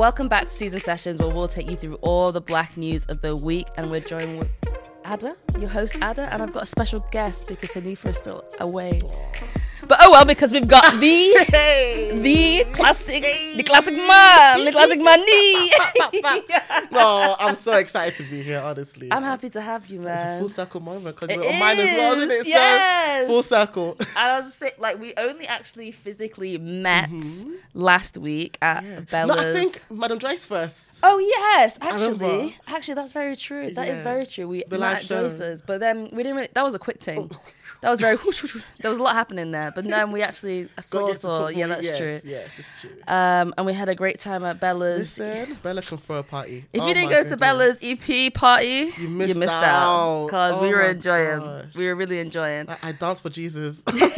welcome back to Seasoned Sessions, where we'll take you through all the black news of the week. And we're joined with Ada, your host Ada, and I've got a special guest because Hanifah is still away. But oh well, because we've got the the classic, the classic man, the classic Manny. no, I'm so excited to be here. Honestly, I'm happy to have you, man. It's a full circle moment because we're on mine as well, isn't it? is, yes. So full circle. And I was say, like, we only actually physically met mm-hmm. last week at Bella's. No, I think Madam Joyce first. Oh yes, actually, actually that's very true. That is Yeah. very true. We The met at. Oh. Joyce's, but then we didn't. Really, that was a quick thing. Oh. That was very. there was a lot happening there, but then we actually Got saw saw. Yeah, that's yes, true. Yes, it's true. Um, and we had a great time at Bella's. Listen, Bella can throw a party. If Oh you didn't my go to Bella's. EP party, You missed out. because we Oh were my enjoying. gosh. We were really enjoying. I, I danced for Jesus. Jesus.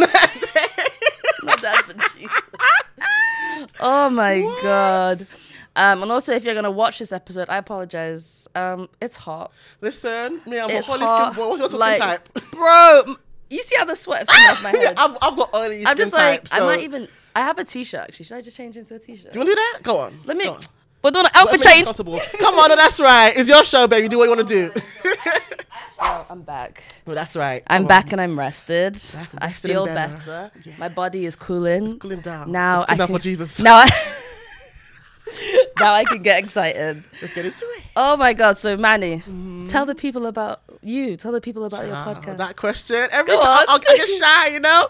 Oh my god. Um, and also, if you're gonna watch this episode, I apologize. Um, it's hot. Listen, me, I'm It's a holy hot. skin. What's your skin like, type? bro. m- You see how the sweat's coming off my head? I've, I've got oily skin I'm just like, type. I so- might even. I have a t-shirt actually. Should I just change into a t-shirt? Do you want to do that? Go on. Let me. Go on. We're doing an outfit change. comfortable. Come on, no, that's right. It's your show, baby. Do what you want to do. I'm back. no, that's right. I'm Come back on. and I'm rested. Back, I feel better. better. Yeah. My body is cooling. Cooling down. Now Let's cool I down can, for Jesus. Now I, now I can get excited. Let's get into it. Oh my god! So Manny, mm-hmm. tell the people about you. Tell the people about your podcast. That question. Every Go time I'll get shy, you know.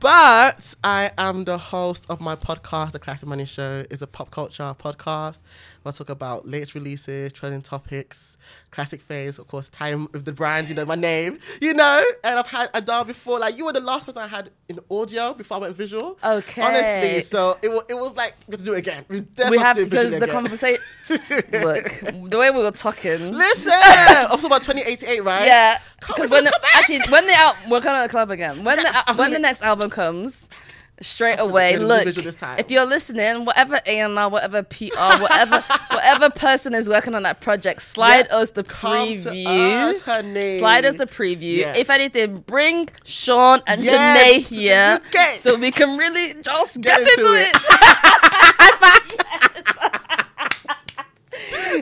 but I am the host of my podcast, The Classic Manny Show. is a pop culture podcast. I talk about latest releases, trending topics, classic phase, of course, time with the brand, you know, my name, you know. And I've had Adele before. Like you were the last person I had in audio before I went visual. Okay. Honestly, so it was, it was like we have to do it again. We, definitely we have to it the conversation. Look, the way we were talking. Listen, I'm talking about 2088, right? Yeah, because when the, actually when the out we're going to the club again. When Yes, the when the next album comes, straight away. Look, this time. if you're listening, whatever A and R, whatever PR, whatever whatever person is working on that project, slide Yeah, us the preview. us. Slide us the preview. Yeah. If anything, bring Sean and Yes, Janae here so we can really just get, Get into, into it.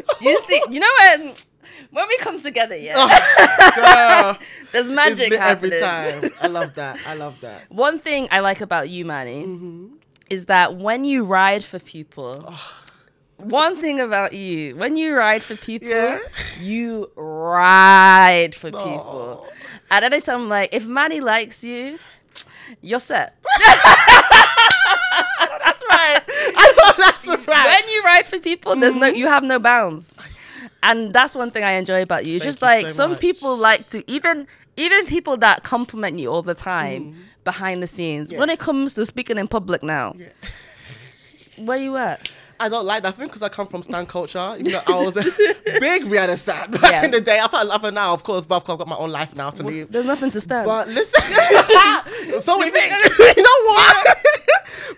you see, you know when when we come together, yeah, Girl, there's magic lit every time. I love that. I love that. One thing I like about you, Manny, Mm-hmm. is that when you ride for people. One thing about you, when you ride for people, Yeah. you ride for people. Aw. And then I'm like, if Manny likes you, you're set. That's right. I know that's right. when you ride for people, there's no you have no bounds. And that's one thing I enjoy about you. Thank just you like so some much. people like to even even people that compliment you all the time mm. behind the scenes. Yeah. When it comes to speaking in public now, Yeah. where you at? I don't like that thing because I come from stan culture. Even though I was a big Rihanna stan back Yeah. in the day. I felt love her now, of course, but I've got my own life now to live. There's nothing to stand. But listen, so we think, you know what?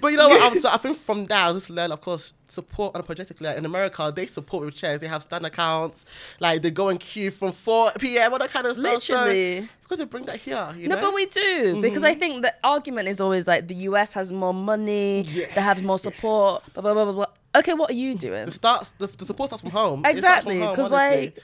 but you know what? I'm so, I think from that, I just learned, of course, support unapologetically. Like in America, they support with chairs. They have stand accounts. Like they go in queue from 4 p.m. all that kind of stuff. So- Literally. because they bring that here, you No, know. but we do because I think the argument is always like the US has more money, Yeah. they have more support, blah blah blah blah. blah. Okay, what are you doing? the starts, the, the support starts from home. Exactly, because like,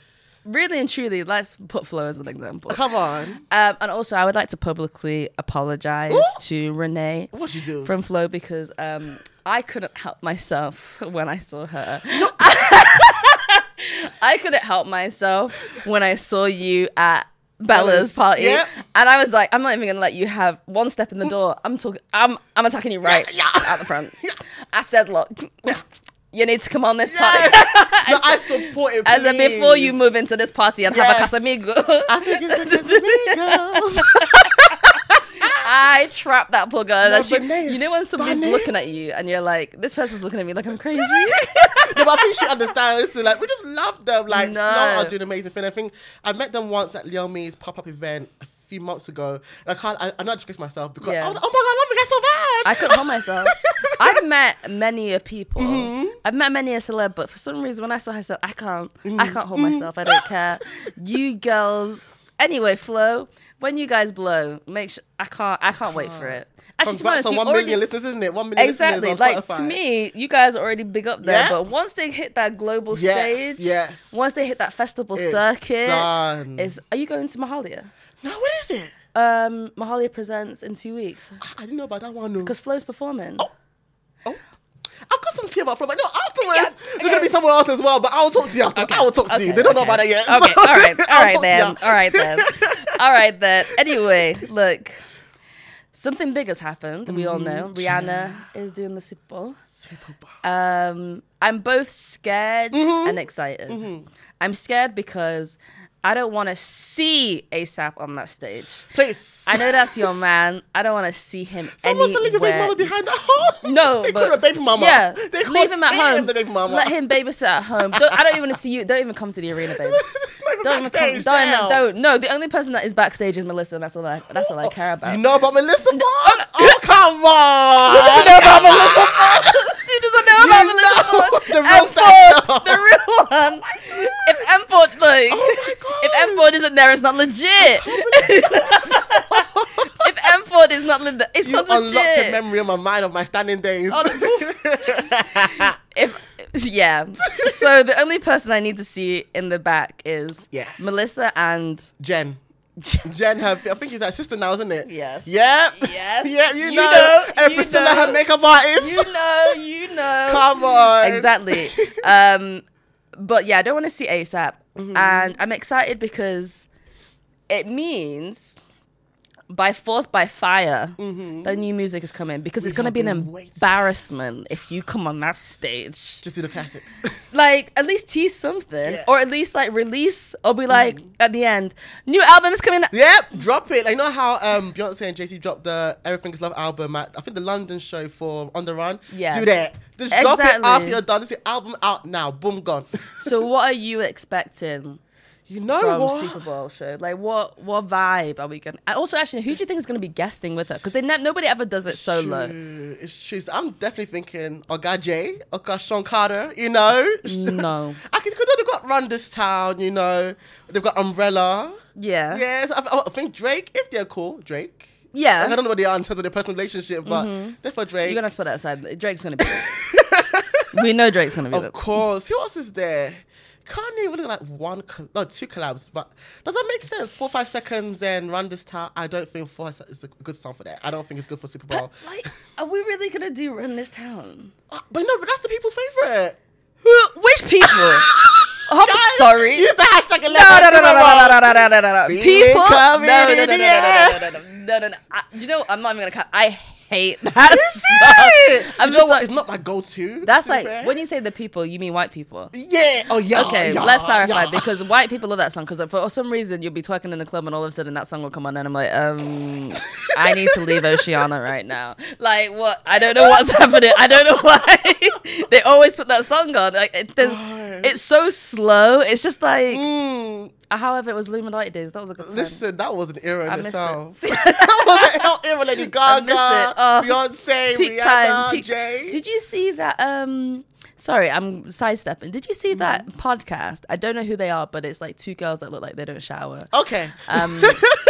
really and truly, let's put Flo as an example. come on, Um, and also, I would like to publicly apologize Ooh. to Renee what you do? from Flo because um, I couldn't help myself when I saw her. I couldn't help myself when I saw you at Bella's party, yep. and I was like, I'm not even gonna let you have one step in the door. I'm talking. I'm I'm attacking you right Yeah, yeah. out the front. I said, look, you need to come on this Yes. party. no, I support it. As in, before you move into this party and have a Casamigo. I think it's a girls. I trapped that poor girl. No, you know when somebody's stunning. looking at you and you're like, this person's looking at me like I'm crazy. no, but I think she understands. Listen, like we just love them. Like No. Are doing amazing thing. I think I met them once at Leo Me's pop up event a few months ago. I can't. I, I'm not disgrace myself because Yeah. I was like, oh my god, I love the guy so bad. I couldn't hold myself. I've met many a people. Mm-hmm. I've met many a celeb, but for some reason when I saw her, I said, I can't. Mm-hmm. I can't hold myself. I don't care. You girls. Anyway, Flo, when you guys blow, make sure I can't. I can't wait for it. Actually, to be honest, on you one already- million listeners, isn't it? One million Exactly. Like to me, you guys are already big up there. Yeah. But once they hit that global Yes, stage, yes. once they hit that festival It's circuit, done. is are you going to Mahalia? No, what is it? Um, Mahalia presents in two weeks I didn't know about that one. because Flo's performing. Oh. I've got some tea about Flo, but no, afterwards there's gonna be someone else as well. But I'll talk to you after. I will talk to you. They don't know about that yet. Okay, so all right, all right then, all right then, all right then. Anyway, look, something big has happened. We all know Mm-hmm. Rihanna is doing the Super Bowl. Super Bowl. Um, I'm both scared Mm-hmm. and excited. I'm scared because I don't want to see ASAP on that stage. Please. I know that's your man. I don't want to see him Someone's leave your baby anywhere. mama behind at home. No, they but call her baby mama. Yeah, they leave him at home. The baby mama. Let him babysit at home. Don't, I don't even want to see you. Don't even come to the arena, babe. Don't even come. Don't, damn. don't. No, the only person that is backstage is Melissa, and that's all I. That's all I care about. Oh, you know about Melissa? Oh, come on. Doesn't know about Melissa Forde? Who doesn't know about You Melissa know Ford? the real M4, the real one. If M Ford like, Oh if M Ford isn't there, it's not legit. if M Ford is not legit, it's You not unlocked a legit. memory in my mind of my standing days. Oh, if yeah, so the only person I need to see in the back is Yeah. Melissa and Jen. Jen, her, I think she's her sister now, isn't it? Yes. Yep. Yes. Yep, you, You know. know, And you Priscilla, know. her makeup artist. you know, you know. Come on. exactly. Um, but yeah, I don't want to see ASAP, Mm-hmm. and I'm excited because it means by force by fire the new music is coming because it's going to Mm-hmm. be an waiting. embarrassment if you come on that stage Just do the classics. like at least tease something Yeah. or at least like release or be like at the end new album is coming yep, drop it. Like, you know how um, Beyonce and Jay Z dropped the Everything Is Love album at, I think, the London show for On the Run? Yeah, Do that. Just drop it after you're done. This is album out now. Boom, gone. so what are you expecting you know from what? Super Bowl show? Like, what what vibe are we gonna? Also, actually, who do you think is gonna be guesting with her? Because they ne- nobody ever does it solo. True, It's true. So I'm definitely thinking Oga J, Oga Shawn Carter, you know? No. I could, because they've got Run This Town, you know? They've got Umbrella. Yeah. Yes, I, I think Drake, if they're cool, Drake. Yeah. Like, I don't know what they are in terms of their personal relationship, but mm-hmm. they're for Drake. You're gonna have to put that aside. Drake's gonna be. we know Drake's gonna be. Of there. course. Who else is there? Kanye look like one, no, two collabs, but does that make sense? Four, five seconds and run this town. I don't think four is a good song for that. I don't think it's good for Super Bowl. But, like, are we really gonna do Run This Town? Uh, but no, but that's the people's favorite. Who? Which people? I'm Guys, sorry. Use the hashtag. No, no, no, no, no, no, no, no, no, no, no, no. Feel it People. No, no, no, no, no, no, no, no, no, no, no. I, you know, I'm not even gonna cut. I hate that song. I'm you know like, it's not my go-to. that's like fair. when you say the people, you mean white people. Yeah. Oh yeah. Okay, yeah, let's clarify yeah. because white people love that song because for some reason you'll be twerking in the club and all of a sudden that song will come on and I'm like, um, I need to leave Oceana right now. Like what? I don't know what's happening. I don't know why they always put that song on. Like it, it's so slow. It's just like, Mm, however, it was Illuminati days. That was a good time. listen, that was an era in I miss it. that was an hell era. Lady Gaga, it. Oh. Beyonce, peak Rihanna, time. Peak. Jay. Did you see that? Um, sorry, I'm sidestepping. Did you see that Mm-hmm. podcast? I don't know who they are, but it's like two girls that look like they don't shower. okay. Um,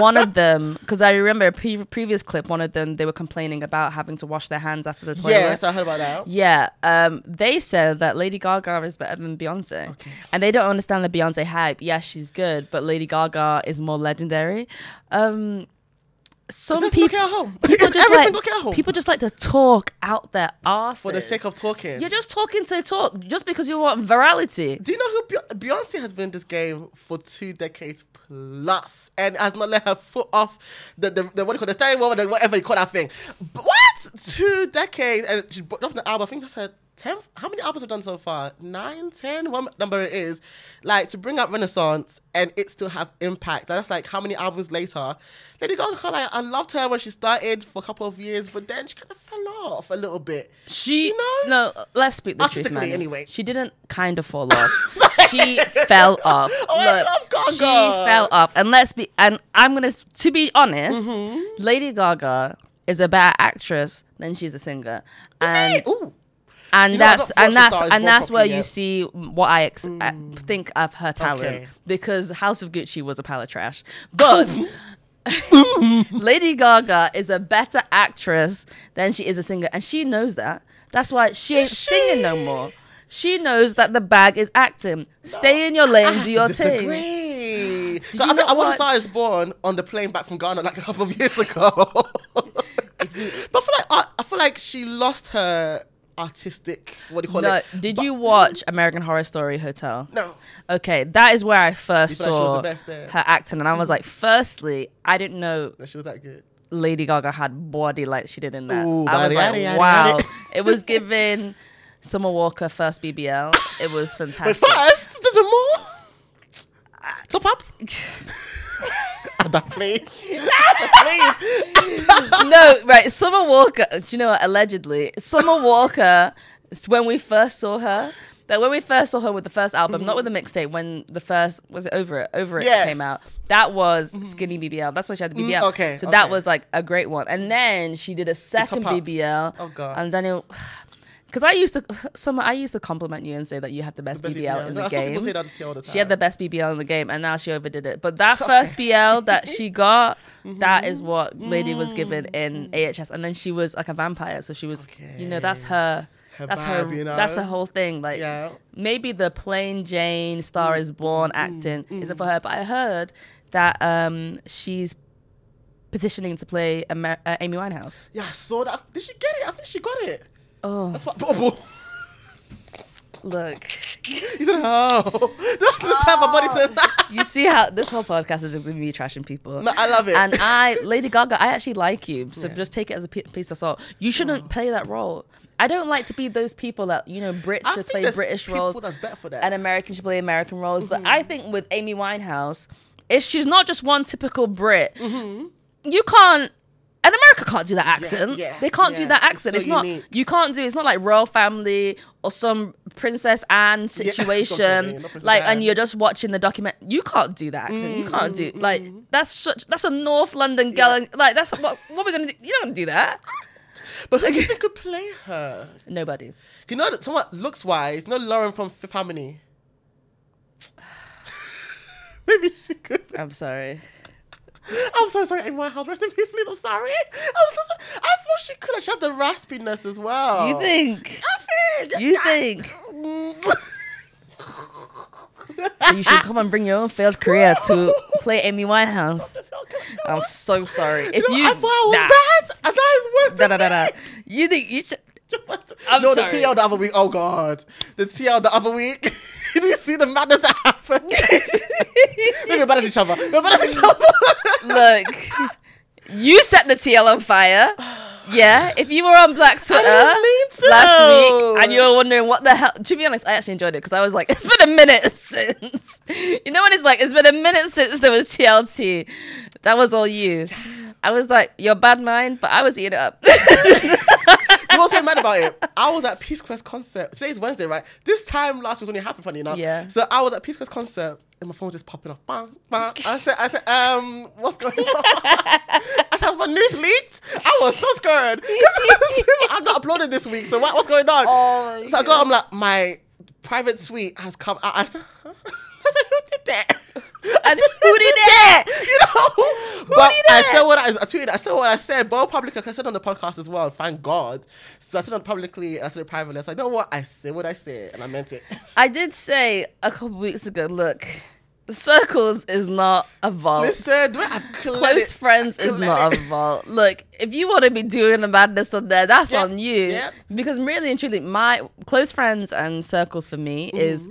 one of them, because I remember a pre- previous clip, one of them they were complaining about having to wash their hands after the toilet. yes, I heard about that. Yeah, um, they said that Lady Gaga is better than Beyonce, Okay. and they don't understand the Beyonce hype. Yes, she's good, but Lady Gaga is more legendary. Um, some Is people, okay at home? people Is just everything like okay at home? people just like to talk out their arses for the sake of talking. You're just talking to talk, just because you want virality. Do you know who Be- Beyonce has been in this game for two decades plus and has not let her foot off the, the, the what do you call it, the steering wheel, the whatever you call that thing? But what? Two decades and she dropped an album. I think that's her tenth. How many albums have done so far? Nine, ten, what number it is? Like to bring up Renaissance and it still have impact. That's like how many albums later? Lady Gaga, like I loved her when she started for a couple of years, but then she kind of fell off a little bit. She You know? no. Let's speak the truth, man. anyway. She didn't kind of fall off. she fell off. Oh, I love Gaga. she fell off, and let's be. And I'm gonna to be honest. Mm-hmm. Lady Gaga is a better actress than she's a singer, and ooh. And You know, that's and that's and that's where properly you see what I ex- uh, think of her talent Okay. because House of Gucci was a pile of trash, but. Lady Gaga is a better actress than she is a singer, and she knows that. That's why she ain't Is singing no more. She knows that the bag is acting. Stay in your lane, I do your thing. So you I, think I watched Star is Born on the plane back from Ghana like a couple of years ago. but I feel like I, I feel like she lost her artistic. What do you call No, it? did But- you watch American Horror Story Hotel? No. Okay, that is where I first You feel like she was saw the best her acting, and I was like, firstly, I didn't know No, she was that good. Lady Gaga had body like she did in that. Ooh, I was like, wow. it was given Summer Walker first BBL. It was Wait, fantastic. first, there's more. Top up. that please. please. no, right. Summer Walker. Do you know what? Allegedly, Summer Walker. s- When we first saw her, that when we first saw her with the first album, not mm-hmm. with the mixtape, when the first was it over it, over it Yes. came out. That was mm-hmm. Skinny BBL. That's why she had the mm, BBL. okay, so that was like a great one. And then she did a second. BBL. Oh, God. And then it. Because I used to, Summer, I used to compliment you and say that you had the best, Best BBL, in the people game. say that all the time. She had the best BBL in the game, and now she overdid it. But that first BL that she got, that is what Lady was given in AHS, and then she was like a vampire. So she was, you know, that's her. Her that's vibe, her. you know? That's her whole thing. Like Yeah. maybe the plain Jane Star Mm, is Born acting isn't for her, but I heard that um she's petitioning to play Amer- uh, Amy Winehouse. Yeah, I saw that. Did she get it? I think she got it. Oh, That's what. Oh, look. you said, oh. That's the time my body says. You see how this whole podcast is with me trashing people. no, I love it. and I, Lady Gaga, I actually like you. So Yeah. just take it as a piece of salt. You shouldn't play that role. I don't like to be those people that you know. Brits I should play British roles, that's better for that. and Americans should play American roles. But Mm-hmm. I think with Amy Winehouse, it's she's not just one typical Brit. Mm-hmm. You can't. And America can't do that accent. yeah, they can't do yeah. that It's accent. so It's, not. unique. You can't do. It's not like royal family or some Princess Anne situation. like, and you're just watching the document. You can't do that accent. You can't do Mm-hmm. like that's such. That's a North London girl. Like that's what. What we're gonna do? You're not gonna do that. but who do you think could play her? Nobody. You know, that someone looks wise. You know, Lauren from Fifth Harmony. Maybe she could. I'm sorry. I'm so sorry, in my house. Rest in peace, please. I'm sorry. I'm so sorry. I thought she could have. She had the raspiness as well. You think? I think. You think? So you should come and bring your own failed career to play Amy Winehouse. I'm so sorry. If You you, I thought I was Nah. bad, and that is worse. Da, than da, da, da. You think you should? I'm no, sorry. the TL the other week. Oh God, the TL the other week. Did you see the madness that happened? We're bad at each other. We're bad at each other. Look, you set the TL on fire. Yeah, if you were on Black Twitter didn't mean to. last week and you were wondering what the hell, to be honest, I actually enjoyed it because I was like, it's been a minute since. You know when it's like, it's been a minute since there was TLT. That was all you. I was like, your bad mind, but I was eating it up. you were so mad about it. I was at Peace Quest concert. Today's Wednesday, right? This time last week was only happened funny enough. Yeah. So I was at Peace Quest concert and my phone just popping off. Bang, bang. I said, I said, um, what's going on? I said, my news leaked. I was so scared. I'm not uploaded this week. So what, what's going on? Oh so I got, I'm like, my private suite has come out. I said, huh? I said, who did that? I said, who did that? You know? but did I said what I, I tweeted. I said what I said. Both 'cause I said on the podcast as well. Thank God. So I said it publicly. I said it privately. I said, you know what? I said what I said, and I meant it. I did say a couple weeks ago, look, circles is not a vault. Listen, do I have Close it? friends is not a vault. Look, if you want to be doing the madness on there, that's Yep, on you. yep. Because really and truly, my close friends and circles for me Mm-hmm. is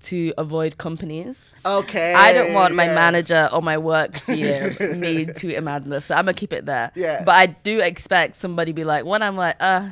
to avoid companies. Okay. I don't want my yeah. manager or my work seeing me tweeting madness. So I'm gonna keep it there. Yeah. But I do expect somebody be like, when I'm like, uh,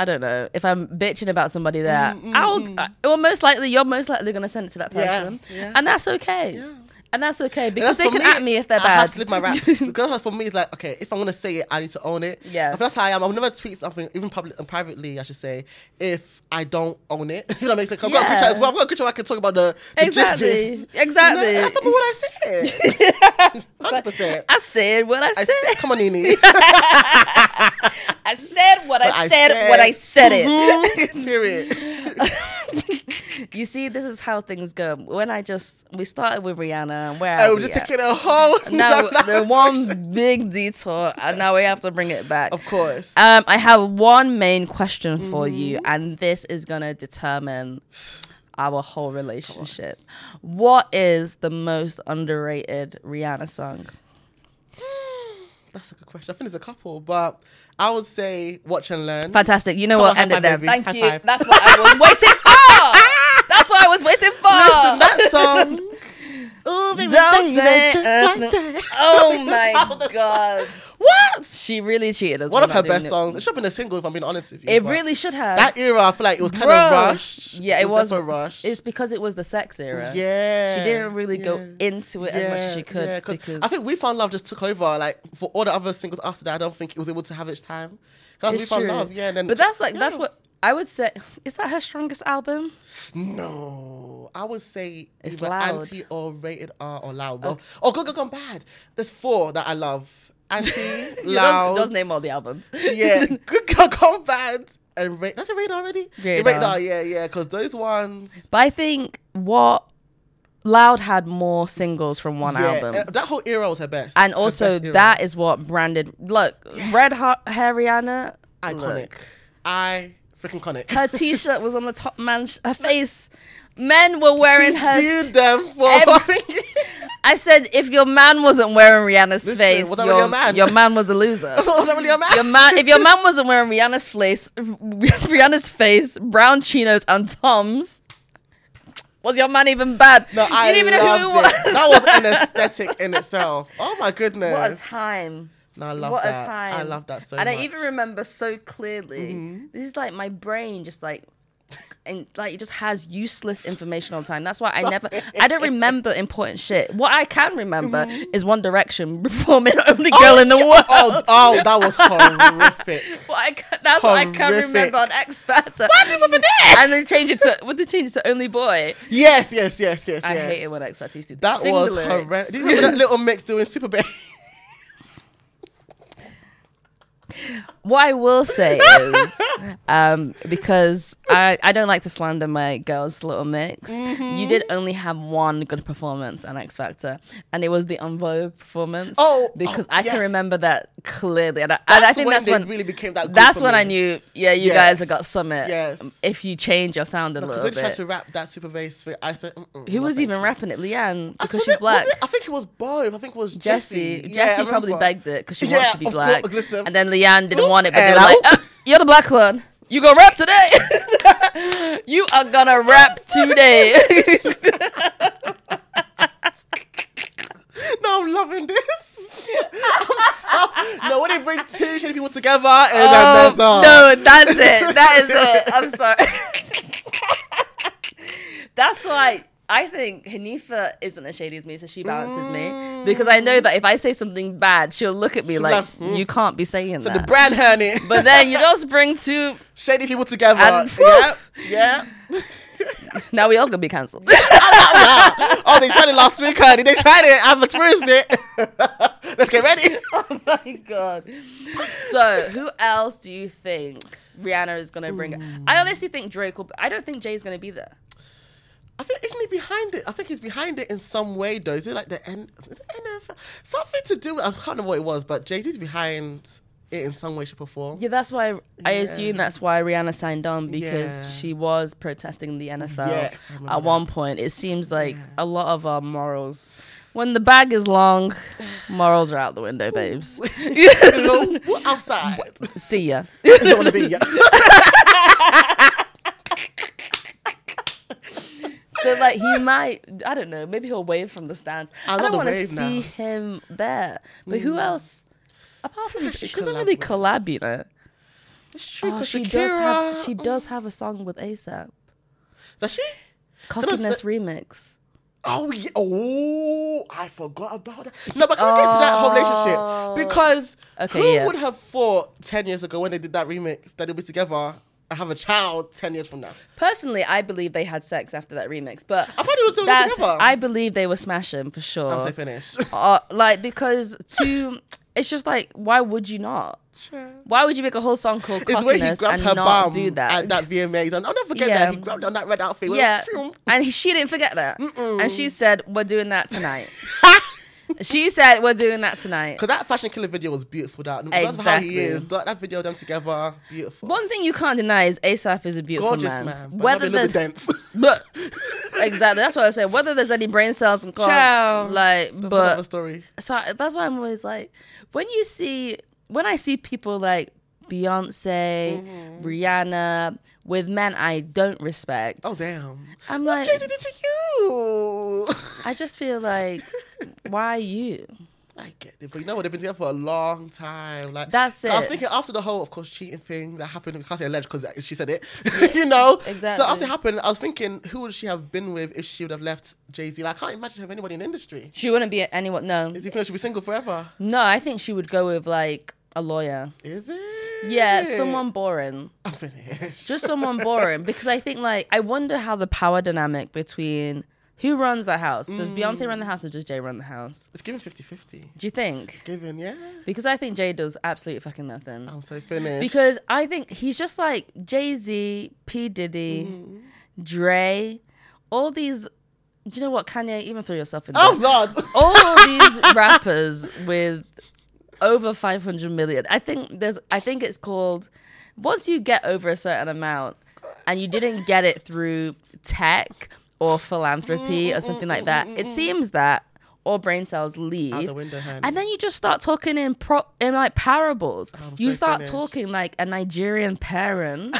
I don't know, if I'm bitching about somebody there, mm, mm, I'll, I, well, most likely you're most likely gonna send it to that Mm, Yeah, person, yeah. and that's okay. And that's okay because that's they can at me if they're I bad. have to live my raps. because for me, it's like, okay, if I'm gonna say it, I need to own it. Yeah. I feel that's how I am. I'll never tweet something, even public and privately, I should say, if I don't own it. you know what I mean? So I've got a picture as well. I've got a picture where I can talk about the, the Exactly. gist, gist. Exactly. You know, that's what I said. Hundred percent. I said what I I said. said, come on, Nini. I said what I I said, said- when I said it. Period. You see, this is how things go. When I just we started with Rihanna, and where Oh, we just at? taking a whole. now another the one big detour, and now we have to bring it back. Of course. Um, I have one main question for Mm-hmm. you, and this is gonna determine our whole relationship. What is the most underrated Rihanna song? That's a good question. I think there's a couple, but I would say watch and learn. Fantastic. You know Come what? End it there. Thank High you. five. That's what I was waiting for. That's what I was waiting for. Listen, that song. Ooh, baby, Don't baby, say just like that. Oh my god. What? She really cheated us. One of her best it. songs. It should have been a single if I'm being honest with you. It really should have. That era, I feel like it was kind Bro. of rushed. Yeah, it was definitely rushed. It's because it was the sex era. yeah. She didn't really go into it as much as she could yeah, 'cause because I think We Found Love just took over. Like for all the other singles after that, I don't think it was able to have its time. Because We It's Found. Love, yeah. And then But that's like that's what I would say. Is that her strongest album? No, I would say It's loud. anti or rated R or loud. Well, oh, good, good, gone bad. There's four that I love. Anti, Yeah, loud. Those, those name all the albums. yeah, good, good, gone bad. And rate. That's a rated already. Rated rated R. Yeah, yeah. Because those ones. But I think what Loud had more singles from one yeah, album. uh, that whole era was her best. and also best that is what branded look red hot hair Rihanna iconic. look. I freaking iconic. her t-shirt was on the top man sh- her face men were wearing She her sued them for. Every- I said if your man wasn't wearing Rihanna's Listen, face your, really man? your man was a loser really man. your man if your man wasn't wearing Rihanna's face Rihanna's face brown chinos and Toms was your man even bad No, I you didn't even know who it was That was an aesthetic in itself. Oh my goodness. what a time I love what that. a time I love that so and much. Mm-hmm. I even remember so clearly this is like my brain just like and like it just has useless information all the time. That's why I never I don't remember important shit. What I can remember is One Direction performing Only Girl in the World. Oh, oh, that was horrific. What I can, that's what I can Horrific. remember on X Factor. Why did you remember that? And then change it to what they change it to Only Boy. Yes, yes, yes, yes, I yes. hate it when X Factor used to That was horrendous. Do you remember that little mix doing Super Bass? What I will say is, um, because I, I don't like to slander my girls' little mix. Mm-hmm. You did only have one good performance on X Factor, and it was the Vogue performance. Oh, because oh, I yeah. can remember that clearly, and I, and I think when that's when really became that. Good that's when I knew. Yeah, you Yes. guys have got summit. Yes. If you change your sound a Because little tried bit. to rap that Super Bass. I said, Who was even you. rapping it? Leigh-Anne, because she's it- black. I think it was both. I think it was Jesy, Jesy. Yeah, probably begged it because she Yeah, wants to be black. course. And then Leigh-Anne didn't want it, but they were like, "Uh, "You're the black one. You gonna rap today? you are gonna rap today." No, I'm loving this. I'm so- no, when they bring two shady people together and Um, there's uh, no, that's it. That is it. I'm sorry. that's why I think Hanifah isn't as shady as me, so she balances me mm. because I know that if I say something bad, she'll look at me She'll like, laugh, mm. "You can't be saying So that." So the brand honey. but then you just bring two. shady people together. And- yeah, yeah. Now we all gonna be cancelled. Ah, ah, ah. oh, they tried it last week, honey. They tried it. I've experienced it. Let's get ready. oh my god. So who else do you think Rihanna is gonna bring? I hmm. honestly think Drake will. I don't think Jay's gonna be there. I think isn't he behind it? I think he's behind it in some way though. Is it like the N the NFL? Something to do with I can't remember what it was, but Jay Z's behind it in some way, shape, or form. Yeah, that's why I Yeah. assume that's why Rihanna signed on because Yeah. she was protesting the NFL Yes, at that. one point. It seems like a lot of our morals. When the bag is long, morals are out the window, babes. You know, we're outside. See ya. You don't want to be. Yeah. So like he might, I don't know, maybe he'll wave from the stands. I I, don't want to see now. him there. But who mm. else? Apart from she doesn't really collab you know. It's true. Oh, she Shakira, does have she um, does have a song with ASAP. Does she? Cockiness remix. Oh yeah. Oh, I forgot about that. No, but can we get to that whole Oh. relationship? Because Okay, who yeah. would have thought ten years ago when they did that remix that they'd be together and have a child ten years from now? Personally, I believe they had sex after that remix, but I thought they were doing it that's together. I believe they were smashing for sure. Once they finish. Uh, like because to it's just like why would you not? Why would you make a whole song called It's Cockiness grabbed and her not bum do that? at that VMAs, and I'll never forget Yeah. that he grabbed on that red outfit. yeah, and he, she didn't forget that, and she said, "We're doing that tonight." she said, "We're doing that tonight." Because that fashion killa video was beautiful. That that's how he Exactly. is. That, that video of them together, beautiful. One thing you can't deny is ASAP is a beautiful Gorgeous man. man. but Whether maybe a little there's dense. but exactly that's what I said. Whether there's any brain cells and Child. like, That's but story. so I- that's why I'm always like, when you see, when I see people like Beyonce, Mm-hmm. Rihanna with men I don't respect, Oh damn! I'm What like, Jay-Z did to you? I just feel like, why you? I get it, but you know what? They've been together for a long time. Like That's it. I was thinking after the whole, of course, cheating thing that happened. I can't say alleged because she said it. you know. exactly. So after it happened, I was thinking, who would she have been with if she would have left Jay Z? Like, I can't imagine her with anybody in the industry. She wouldn't be anyone. No, Is he think she'll be single forever? no, I think she would go with like a lawyer. Is it? Yeah, someone boring. I'm finished. just someone boring because I think like I wonder how the power dynamic between who runs the house. Does mm. Beyonce run the house or does Jay run the house? It's given 50-50. Do you think? It's Given, yeah. Because I think Jay does absolutely fucking nothing. I'm so finished. Because I think he's just like Jay Z, P Diddy, mm-hmm. Dre, all these. Do you know what Kanye? Even throw yourself in. there. oh. God. all of these rappers with over 500 million i think there's i think it's called once you get over a certain amount and you didn't get it through tech or philanthropy or mm, mm, something mm, like that it seems that all brain cells Out leave the window, honey. and then you just start talking in pro in like parables oh, I'm you so start finished. talking like a nigerian parent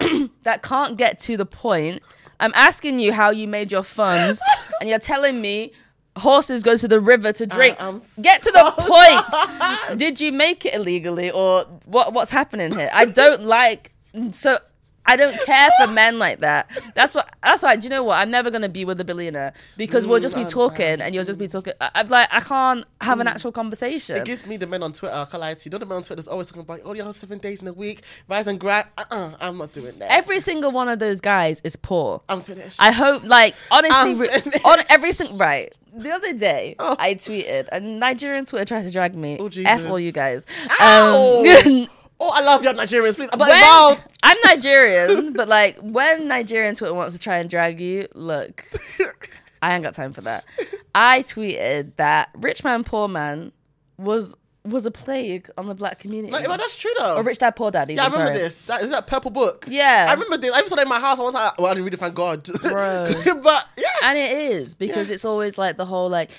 that can't get to the point. I'm asking you how you made your funds, and you're telling me horses go to the river to drink. am Get to the point. Did you make it illegally, or what? What's happening here? I don't like so. I don't care for men like that. That's what. That's why. Do you know what? I'm never gonna be with a billionaire because we'll just be Mm, talking, and you'll just be talking. I, I'm like, I can't have an actual conversation. It gives me the men on Twitter. I can't lie to you. Know the men on Twitter that's always talking about, oh, you have seven days in a week, rise and grind. Uh-uh, I'm not doing that. Every single one of those guys is poor. I'm finished. I hope, like, honestly, re- on every single right. The other day, Oh. I tweeted, and Nigerian Twitter tried to drag me. Oh, F all you guys. Ow! Um, oh, I love your Nigerians, please. I'm not when- involved. I'm Nigerian, but like when Nigerian Twitter wants to try and drag you, look, I ain't got time for that. I tweeted that rich man, poor man was was a plague on the black community. Like, well, that's true though. or rich dad, poor dad. yeah, I remember sorry. this. That is that purple book. Yeah. I remember this. I even saw that in my house. I was like, well, I didn't read it, thank God. Bro. but yeah, And it is because Yeah. it's always like the whole like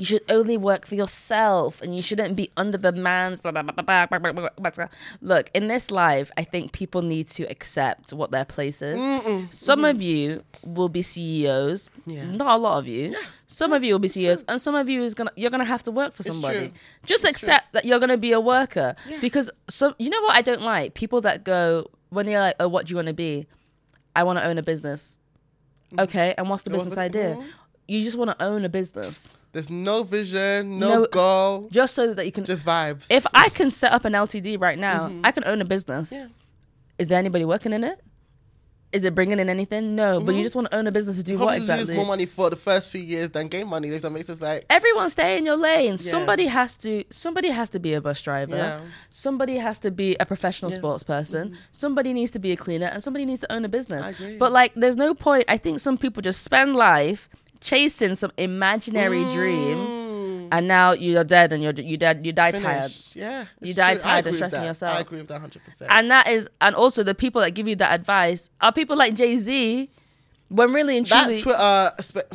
you should only work for yourself and you shouldn't be under the man's blah, blah, blah, Look, in this life, I think people need to accept what their place is. Mm-mm. Some Mm-mm. of you will be CEOs, yeah. not a lot of you. Some of you will be CEOs, and some of you is gonna you're gonna have to work for somebody. Just it's accept true. that you're gonna be a worker yeah. because so you know what I don't like people that go when you're like, oh, what do you want to be? I want to own a business. Okay, and what's the business idea? You just want to own a business there's no vision, no, No- goal, just so that you can just vibes. if i can set up an ltd right now mm-hmm. i can own a business. Yeah. is there anybody working in it? Is it bringing in anything? No but you mm-hmm. just want to own a business to do what Probably exactly? lose more money for the first few years than gain money. If that makes sense, like everyone stay in your lane. Somebody has to somebody has to be a bus driver. Yeah. somebody has to be a professional sports person. Mm-hmm. Somebody needs to be a cleaner and somebody needs to own a business. I agree. but like there's no point. I think some people just spend life chasing some imaginary dream mm. and now you're dead and you're you dead you die tired Yeah, You die true. Tired and stressing that. yourself. I agree with that hundred percent. and that is and also the people that give you that advice are people like jay-z when really and That truly Twitter, uh, spe-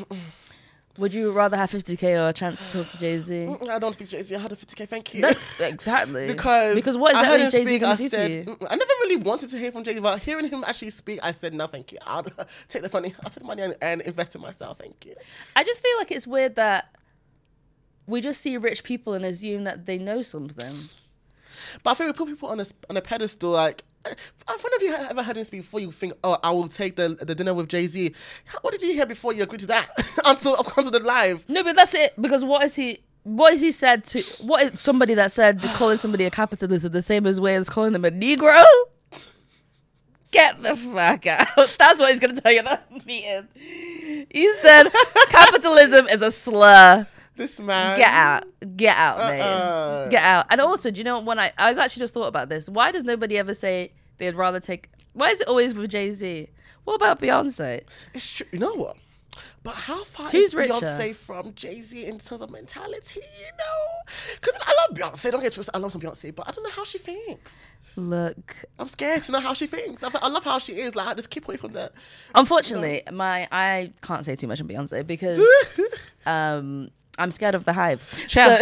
would you rather have 50k or a chance to talk to jay-z I don't want to speak to Jay-Z. I had a 50k. Thank you. that's exactly because because what I heard exactly him is jay-z speak, gonna I do said, for you "Mm, I never really wanted to hear from Jay-Z, but hearing him actually speak, I said no, thank you. I'll take the money. I'll take the money and, and invest in myself. Thank you. I just feel like it's weird that we just see rich people and assume that they know something. But I think we put people on a on a pedestal. Like, have one of you ever heard speak before? You think, oh, I will take the the dinner with Jay Z. What did you hear before you agreed to that? until until the live. No, but that's it. Because what is he? What is he said to? What is somebody that said calling somebody a capitalist is the same as way as calling them a Negro? Get the fuck out. That's what he's gonna tell you at that meeting. He said capitalism is a slur This man. Get out. Get out, Uh-uh. mate. Get out. And also, do you know when I I was actually just thought about this. Why does nobody ever say they'd rather take why is it always with Jay Z? What about Beyonce? It's true. You know what? But how far Who's is richer? Beyonce from Jay Z in terms of mentality? You know, because I love Beyonce. Don't get twisted. I love some Beyonce, but I don't know how she thinks. Look, I'm scared to know how she thinks. I, I love how she is. Like, I just keep away from that. unfortunately, my I can't say too much on Beyonce because um I'm scared of the hive. So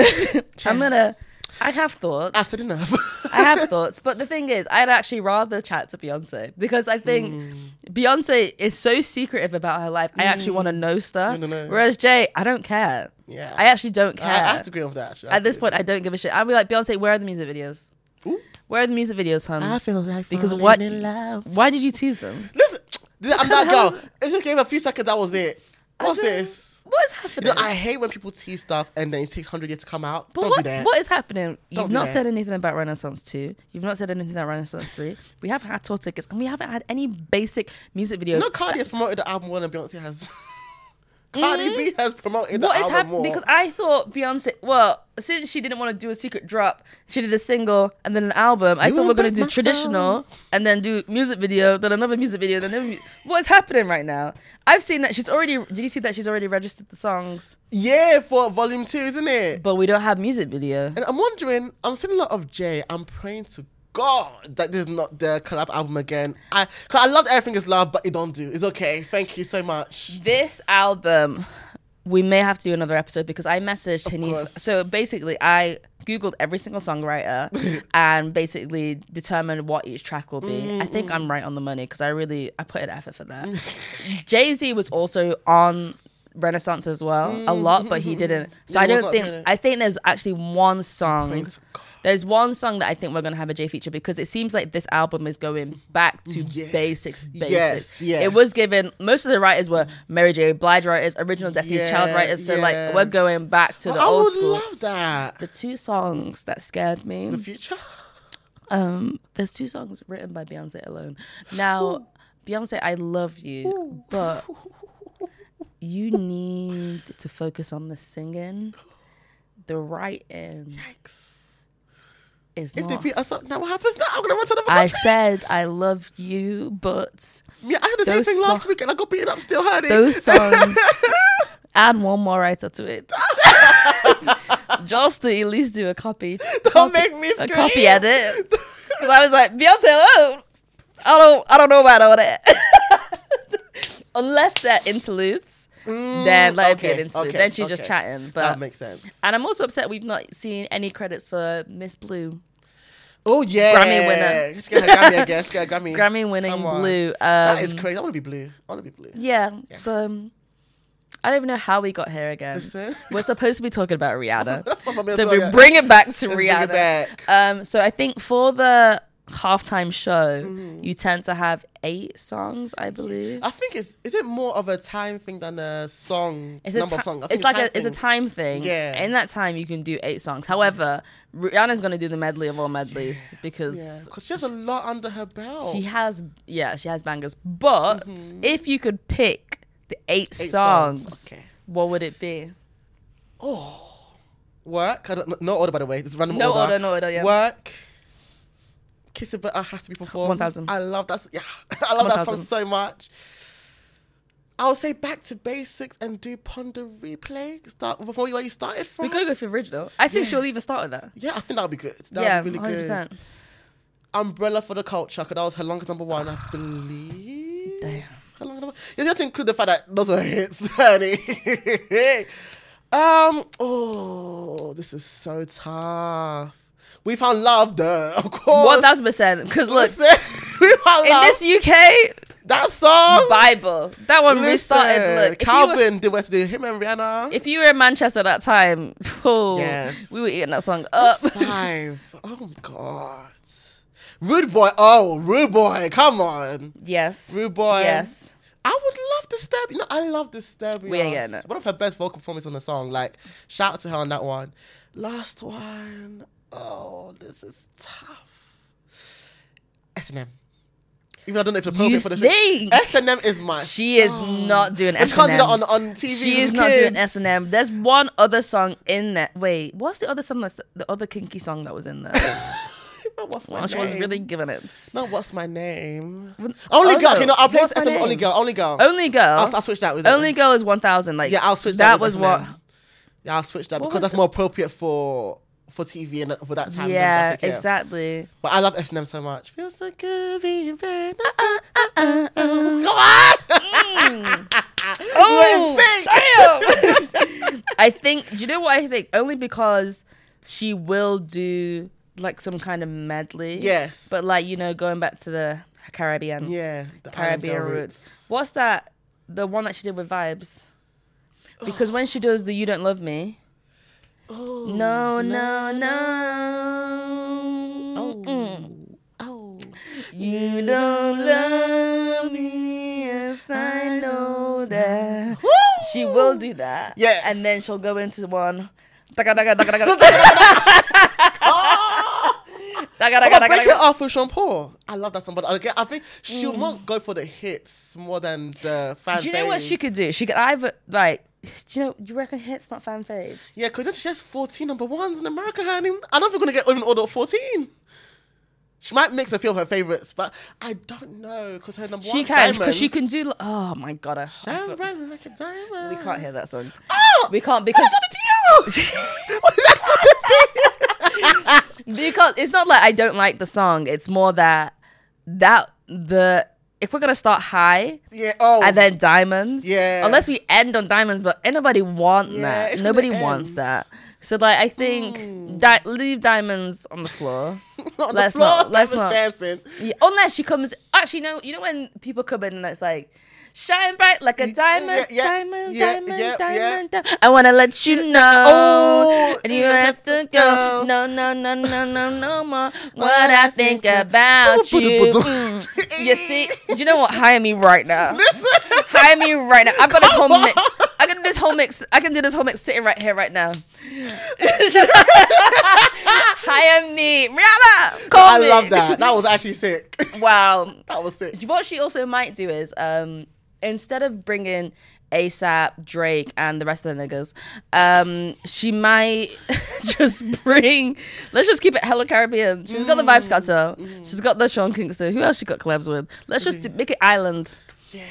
I'm gonna I have thoughts. I said enough. I have thoughts, but the thing is, I'd actually rather chat to Beyonce because I think Mm. Beyonce is so secretive about her life. I actually want to know stuff. You wanna know. Whereas Jay, I don't care. Yeah. I actually don't care. I have to agree with that. Actually. At this point, I don't give a shit. I'd be like, Beyonce, where are the music videos? Ooh. Where are the music videos, hun? I feel like Because what- in love. Why did you tease them? Listen, I'm that girl. It just gave a few seconds. That was it. What's this? What is You happening? know, I hate when people tease stuff and then it takes hundred years to come out. but Don't what, do that. what is happening? Don't You've do not that. said anything about Renaissance 2. You've not said anything about Renaissance 3. We haven't had tour tickets and we haven't had any basic music videos. You know, Cardi has promoted the album more than Beyonce has. Cardi B has promoted the Mm-hmm. What is album happening? more. Because I thought Beyonce. Well, since she didn't want to do a secret drop, she did a single and then an album. I You thought we are gonna do my traditional and then do music video, then another music video, then another mu- what's happening right now? I've seen that she's already. Did you see that she's already registered the songs, yeah, for volume two, isn't it? but we don't have music video. And I'm wondering, I'm seeing a lot of Jay. I'm praying to God that this is not the collab album again. I, cause I love everything is love, but it don't do. It's okay. Thank you so much. This album, we may have to do another episode because I messaged Hanif. So basically, I googled every single songwriter and basically determined what each track will be. I think mm. I'm right on the money because I really I put an effort for that. Jay Z was also on Renaissance as well a lot, but he didn't. So Yeah, I don't think. I think there's actually one song. Praying to God. There's one song that I think we're gonna have a J feature because it seems like this album is going back to Yeah. basics. Basics. Yes, yes. It was given. Most of the writers were Mary J. Blige writers, original Destiny's Child Yeah, writers. So yeah. like we're going back to the I old would school. love that. the two songs that scared me. The future. Um, there's two songs written by Beyonce alone. Now, Beyonce, I love you, but you need to focus on the singing. The writing Yikes. is If they not. beat us up now, what happens now? I'm gonna run to another I said I love you, but yeah, I had the same thing last week and I got beaten up still hurting. those songs add one more writer to it. Just to at least do a copy. Don't make me a copy edit. Because I was like, Beyonce, oh, I don't, I don't know about all that. Unless they're interludes, then let it be Mm, okay, an interlude. okay, then she's just okay. chatting. that makes sense. and I'm also upset we've not seen any credits for Miss Blue, Oh yeah, Grammy winner. Just get a Grammy again. Just get a Grammy. Grammy winning Blue. Um, that is crazy. I want to be blue. I want to be blue. Yeah. So um, I don't even know how we got here again. We're supposed to be talking about Rihanna. That's what I'm so we yeah. bring it back to Let's Rihanna. back. Um, so I think for the halftime show, Mm-hmm. you tend to have eight songs, I believe. I think it's is it more of a time thing than a song It's a number ti- of songs. I it's like a it's a time thing. Yeah. In that time, you can do eight songs. However, Rihanna's gonna do the medley of all medleys because Yeah, she has a lot under her belt. she has yeah she has bangers. But if you could pick the eight, Mm-hmm. Eight songs, Okay. what would it be? Oh, work. I don't, no- order by the way. This is random No order. order, no order, yeah. Work. Kiss it better has to be performed. 1000. I love that. Yeah, I love that song 1000. so much. I'll say back to basics and do pon de replay. Start before you where you started from. We could go for original. I think Yeah. she'll even start with that. Yeah, I think that would be good. That yeah, would be really 100%. good. Umbrella for the culture, because that was her longest number one, I believe. Damn. Her longest number. one. You have to include the fact that those are hits, honey. um. Oh, this is so tough. We found love, though. Of course. One thousand percent. Because look, we found in love. this UK that song. Bible, that one Listen, restarted. Look, were, Calvin did what to do. Him and Rihanna. if you were in Manchester at that time, oh, Yes. we were eating that song up. Five. Oh my god. Rude boy. Oh, rude boy. Come on. yes, Rude boy. yes. I would love Disturbia. You know, I love Disturbia. We ain't getting it. One of her best vocal performances on the song. Like, shout out to her on that one. Last one. Oh, this is tough. S&M. Even though I don't know if it's appropriate You for the think? S and M is my. She is not doing But S You can't and do that M. on on TV. She is with not doing kids. S and M. There's one other song in there. Wait, what's the other song? That's the other kinky song that was in there. What's my well, she name? was really giving it. No, what's my name? Only oh, girl. no. Okay, no, I'll play What's S&M Only name? girl. Only girl. Only girl. I'll, I'll switch that with Only girl is one thousand. Like Yeah, I'll switch That that. was with what. S&M. Yeah, I'll switch that because was that's more appropriate for for TV and for that time. Yeah, exactly. But I love S and M so much. Feels so good being bad. Uh, uh, uh, uh, Come on. Mm. Oh, Wait, damn! I think. Do you know what I think? Only because she will do like some kind of medley. Yes. But like you know, going back to the Caribbean. yeah, the Caribbean Girl roots. What's that? The one that she did with Vibes. Because when she does the "You Don't Love Me," Oh, no, no, no, Oh. Mm. Oh. you don't love me, yes I know that. Woo! She will do that. Yes. and then she'll go into one. Daga, daga, break it off with Sean Paul. I love that song, but I think she Mm. won't go for the hits more than the fan Do you know what she could do? She could either like. Do you know? Do you reckon hits not fan faves? Yeah, because she has 14 number ones in America, honey. I don't think we're going to get even order 14. She might mix a few of her favorites, but I don't know because her number She one She can because she can do. Oh my god! I, Shine bright like a diamond. we can't hear that song. Oh, We can't because That's the That's what the because it's not like I don't like the song. It's more that that the if we're gonna start high Yeah. Oh. and then diamonds, Yeah. Unless we end on diamonds, but anybody want Yeah, that? Nobody wants that. So like I think hmm. di- leave diamonds on the floor. on let's the floor, not- let's not. Dancing. Yeah, unless she comes. Actually, no. You know when people come in and it's like, shine bright like a diamond, yeah, yeah, diamond, yeah, diamond, diamond, diamond. I wanna let you know, Oh, and you have to go. No, no, no, no, no, no more. What I think about you. Mm. You see, do you know what? Hire me right now. Listen. Hire me right now. I've got this whole mix. I can do this whole mix. I can do this whole mix sitting right here, right now. Hire me, Rihanna. Call me. I me. love that. That was actually sick. Wow. that was sick. What she also might do is, um, instead of bringing ASAP, Drake, and the rest of the niggas, um, she might just bring. Let's just keep it Hello Caribbean. She's got the Vybz Kartel. She's got the Sean Kingston. Who else she got collabs with? Let's just do, make it Island. Yeah.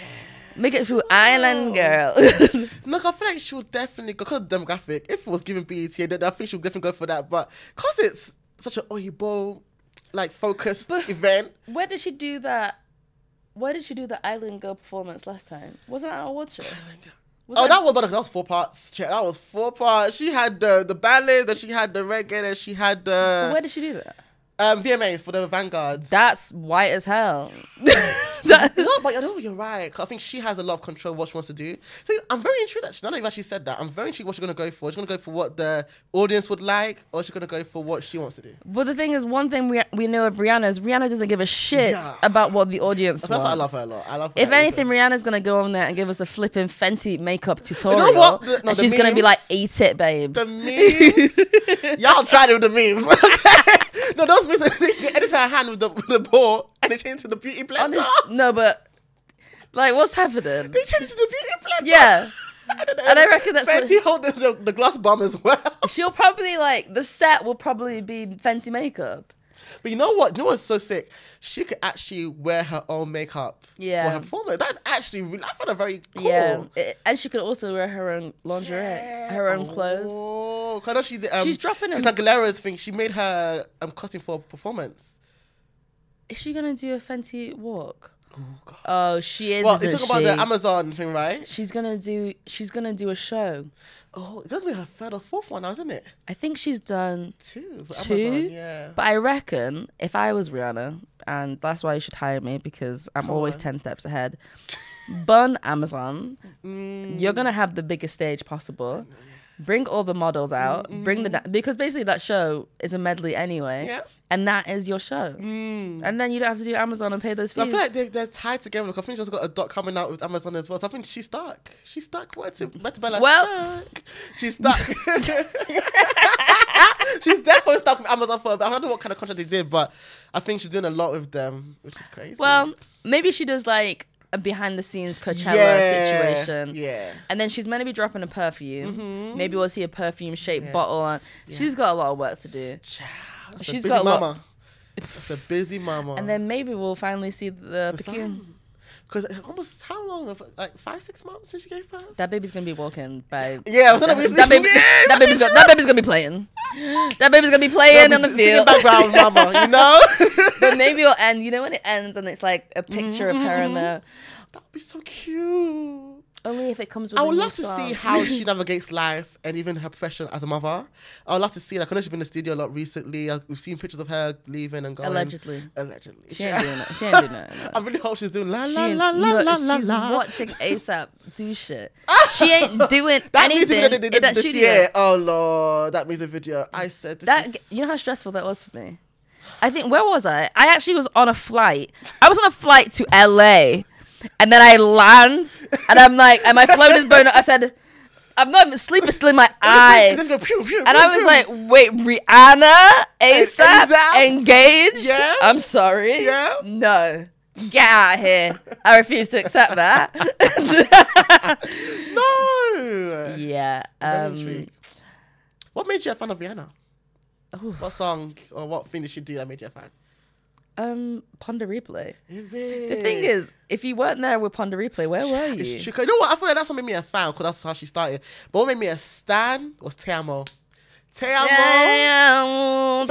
Make it through Island Girl. Look, I feel like she would definitely go because demographic. If it was given BET, then I think she would definitely go for that. But because it's such an Oyibo, like focused But- event, Where did she do that? Where did she do the Island Girl performance last time? Wasn't that an award show? Oh was oh, that was but that was four parts. That was four parts. She had the the ballet, then she had the reggae, then she had the Where did she do that? Um, VMAs for the Vanguards. That's white as hell. That- no, but I know you're right. 'cause I think she has a lot of control of what she wants to do. So I'm very intrigued. Actually, now that you've actually said that, I'm very intrigued what she's gonna go for. She's gonna go for what the audience would like, or she's gonna go for what she wants to do. But the thing is, one thing we we know of Rihanna is Rihanna doesn't give a shit Yeah. about what the audience That's wants. why I love her a lot. I love. Her If anything, Rihanna's gonna go on there and give us a flipping Fenty makeup tutorial. what? The- no, and the she's gonna be memes- like, "Eat it, babes." the memes, y'all tried it with the memes. No, those memes. They, edit her hand with the with the ball, and they changed to the beauty blender. Honest, no, but like, what's happening? They changed to the beauty blender. Yeah, and, then, And I reckon that's what- Fenty hold the, the, the gloss bomb as well. she'll probably like the set will probably be Fenty makeup. But you know what? You know what's so sick? She could actually wear her own makeup Yeah. for her performance. That's actually really, I found it very cool. Yeah, It- and she could also wear her own lingerie, her own clothes. Oh, I know she's um, She's dropping Chris them. Aguilera's thing. She made her um costume for a performance. Is she gonna do a Fenty walk? Oh god. Oh, she is. Well, isn't they talk about the Amazon thing, right? She's gonna do. She's gonna do a show. Oh, it's gonna be her third or fourth one now, isn't it? I think she's done Two. for two. Amazon, yeah. But I reckon if I was Rihanna, and that's why you should hire me because I'm Come always on. ten steps ahead. Bun Amazon. Mm, You're gonna have the biggest stage possible. Bring all the models out, bring the da- because basically that show is a medley anyway, Yeah. and that is your show, Mm. and then you don't have to do Amazon and pay those fees. I feel like they, they're tied together. Look, I think she's got a dot coming out with Amazon as well. So I think she's stuck. She's stuck. What's it? Better Bella Well- stuck. She's stuck. she's definitely stuck with Amazon for. I don't know what kind of contract they did, but I think she's doing a lot with them, which is crazy. well, maybe she does like a behind the scenes Coachella Yeah, situation. Yeah. And then she's meant to be dropping a perfume. Mm-hmm. Maybe we'll see a perfume shaped bottle. On. She's got a lot of work to do. Child, She's got lot- mama. It's a busy mama. And then maybe we'll finally see the, perfume. Because almost how long? Like five, six months since she gave birth. That baby's gonna be walking by. Yeah, I was gonna be- that, baby, Yeah, that baby's gonna that baby's gonna be playing. That baby's gonna be playing on the field. background, mama. You know. but maybe it'll end. You know when it ends and it's like a picture of her Mm-hmm. and the. That would be so cute. Only if it comes with. I would love to song. see how she navigates life and even her profession as a mother. I would love to see. Like I know she's been in the studio a lot recently. Uh, We've seen pictures of her leaving and going. Allegedly. Allegedly. She ain't doing it. She ain't doing it. I really hope she's doing la la la la no, la la. she's la. watching ASAP do shit. She ain't doing That anything music video in that this studio. year. Oh lord, that music video. I said this That is- you know how stressful that was for me. I think where was I? I actually was on a flight. I was on a flight to LA, and then I land, and I'm like, and my phone is burning. I said, I'm not even sleep is still in my eye, Just go pew, pew, and pew, I was like, wait, Rihanna, ASAP, ASAP? engaged? Yeah? I'm sorry. Yeah? No. Get out of here. I refuse to accept that. no. yeah. Um. What made you a fan of Rihanna? ooh, What song or what thing did she do that made you a fan? Um, Pon de Replay. Is it? The thing is, if you weren't there with Pon de Replay, where were you? It's true. You know what? I feel like that's what made me a fan because that's how she started. But what made me a stan was Te Amo. Te Amo.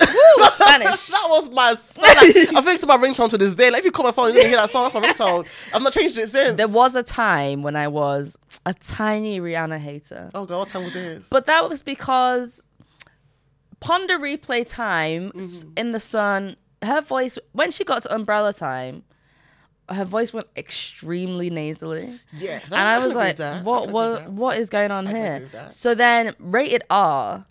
Woo, Spanish. that was my. Like, I think it's my ringtone to this day. Like if you call my phone, you're gonna hear that song. That's my ringtone. I've not changed it since. There was a time when I was a tiny Rihanna hater, Oh god, what time was this? but that was because Pon de Replay time Mm-hmm. in the sun. Her voice when she got to Umbrella time, her voice went extremely nasally. yeah, and I was like. "What? What? What is going on can here?" agree with that. So then, rated R.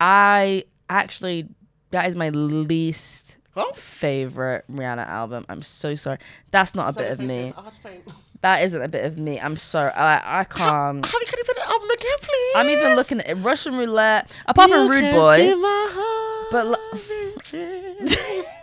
I actually that is my least Oh, favorite Rihanna album. I'm so sorry. That's not a bit of me. I'll just play- That isn't a bit of me. I'm sorry. I I can't. You can you play the album again, please? I'm even looking at. Russian roulette. Apart from Rude Boy, but but l-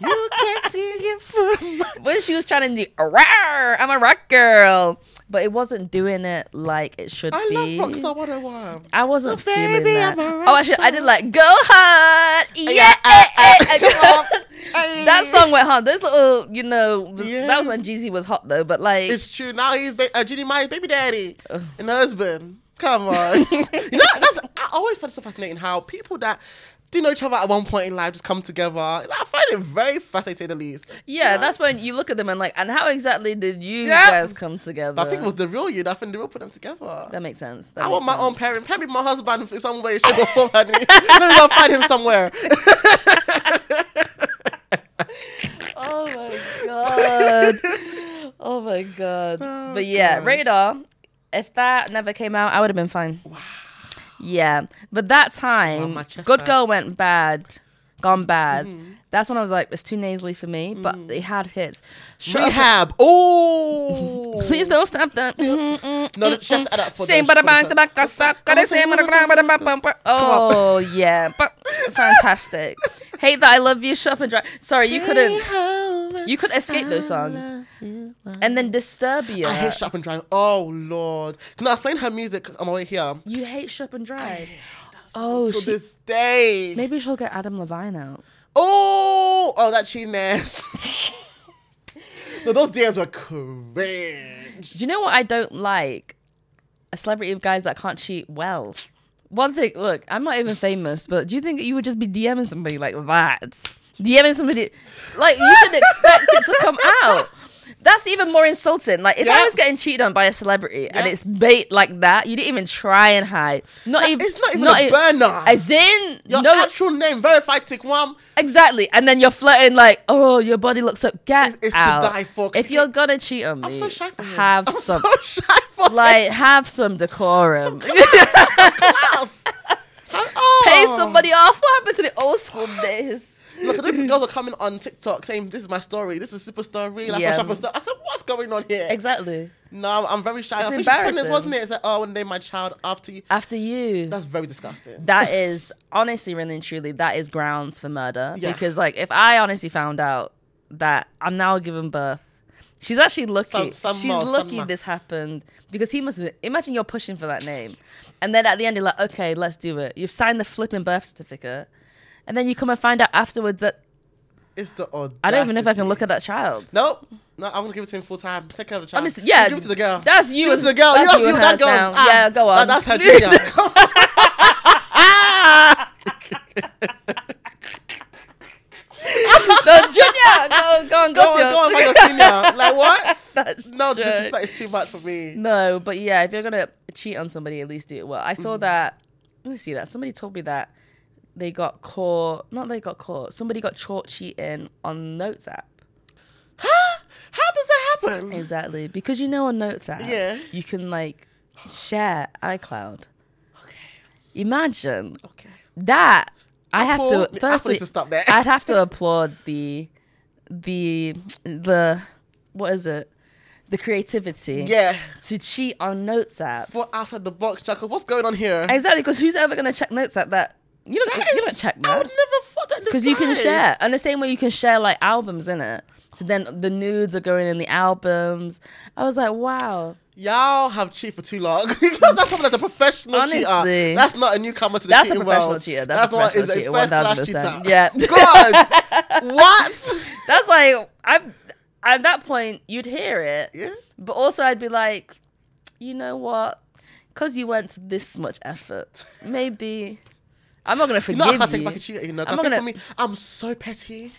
you can see it from when she was trying to do, "Rawr, I'm a rock girl, but it wasn't doing it like it should I be. love Rockstar 101. I wasn't Oh, feeling baby, that. Oh, actually, I did like "Go Hard." Yeah, Yeah, eh, uh, eh, eh, Hey. that song went hard. Those little, you know, was- Yeah. that was when Jeezy was hot though. But like, It's true. Now he's ba- uh, Jeannie Mai's baby daddy and husband. Come on. you know, that's, I always find it so fascinating how people that didn't know each other at one point in life just come together. I find it very fascinating, to say the least. yeah, You know? that's when you look at them and like, and how exactly did you Yeah. guys come together? But I think it was the real you. I think the real put them together. that makes sense. That I want makes my own sense. parent. Parent my husband in some way, shape, or form. honey. Let me go find him somewhere. Oh my god. oh my god. Oh, but yeah, gosh. rated R. If that never came out, I would have been fine. Wow. Yeah, but that time, Good hurts. Girl went bad, gone bad. Mm-hmm. That's when I was like, it's too nasally for me, but Mm. it had hits. Shut Up- Rehab. Oh. Please don't stop that. No, just add that for Sing the- bada for bang the- tabaka suck, gotta say bang bada bang bang bang. Oh yeah, but fantastic. Hate that I love you. Shut up and drive. Sorry, you couldn't. You could escape those songs. And then Disturbia. I hate Shop and Drive. Oh Lord! Can I was playing her music on my way here? You hate Shop and Drive. Oh, to she, this day. maybe she'll get Adam Levine out. Oh, oh, that cheatiness. no, those DMs were cringe. Do you know what I don't like? A celebrity of guys that can't cheat well. One thing, look, I'm not even famous, but do you think you would just be DMing somebody like that? DMing somebody, like, you should expect it to come out. That's even more insulting. Like if Yeah. I was getting cheated on by a celebrity and it's bait like that, you didn't even try and hide. Not even. It's not even a e- burner. As in, Your no, actual name, verified tick one. exactly. And then you're flirting like, oh, your body looks so. Get It's- it's to out. die for. If you're gonna cheat on me, I'm so shy for him. have I'm some. so shy for like have some decorum. class. oh. Pay somebody off. What happened to the old school days? Look, the girls are coming on TikTok saying, "This is my story. This is super story." Like, Yeah. I said, "What's going on here?" Exactly. No, I'm, I'm very shy. It's I think she's pregnant, embarrassing. wasn't it? It's like, oh, I want to name my child after you. After you. That's very disgusting. that is honestly, really and truly, that is grounds for murder. Yeah. Because like, if I honestly found out that I'm now giving birth, she's actually lucky. Some- some she's more, lucky this happened because he must. Have, imagine you're pushing for that name, and then at the end you're like, okay, let's do it. You've signed the flipping birth certificate, and then you come and find out afterwards that It's the odd. I don't even know if I can look at that child. Nope. No, I'm gonna give it to him full time. Take care of the child. Honestly, yeah, give it to the girl. That's you. Give it to the girl. That's you you you that girl. now. Ah, yeah, go on. that- that's her junior. no, Junior, go, go on, go, go to on, go on, by your senior. Like what? That's No, true. disrespect is too much for me. No, but yeah, if you're gonna cheat on somebody, at least do it well. I saw that. Let me see that. Somebody told me that they got caught. Not they got caught. Somebody got caught cheating on Notes app. Huh? How does that happen? Exactly because you know on Notes app, Yeah. you can like share iCloud. Okay. Imagine Okay. that. I have Apple- to firstly. to stop there. I'd have to applaud the, the, the, what is it? The creativity. Yeah. To cheat on Notes app. For outside the box, Chuckle. What's going on here? Exactly, because who's ever gonna check notes app that? You don't. That you is- don't check now. I would never thought that. because you can share, and the same way you can share like albums in it. So then the nudes are going in the albums. I was like, wow, Y'all have cheated for too long. that's someone that's a professional Honestly. cheater. That's not a newcomer to the that's a cheating professional world. cheater. That's, a professional is cheater. a One first class cheater. Yeah, God, what? that's like I'm. At that point, you'd hear it, Yeah. but also I'd be like, you know what? Because you went to this much effort, maybe I'm not gonna You forgive know, I you. can't take back a cheater. You know, I'm not gonna- for me, I'm so petty.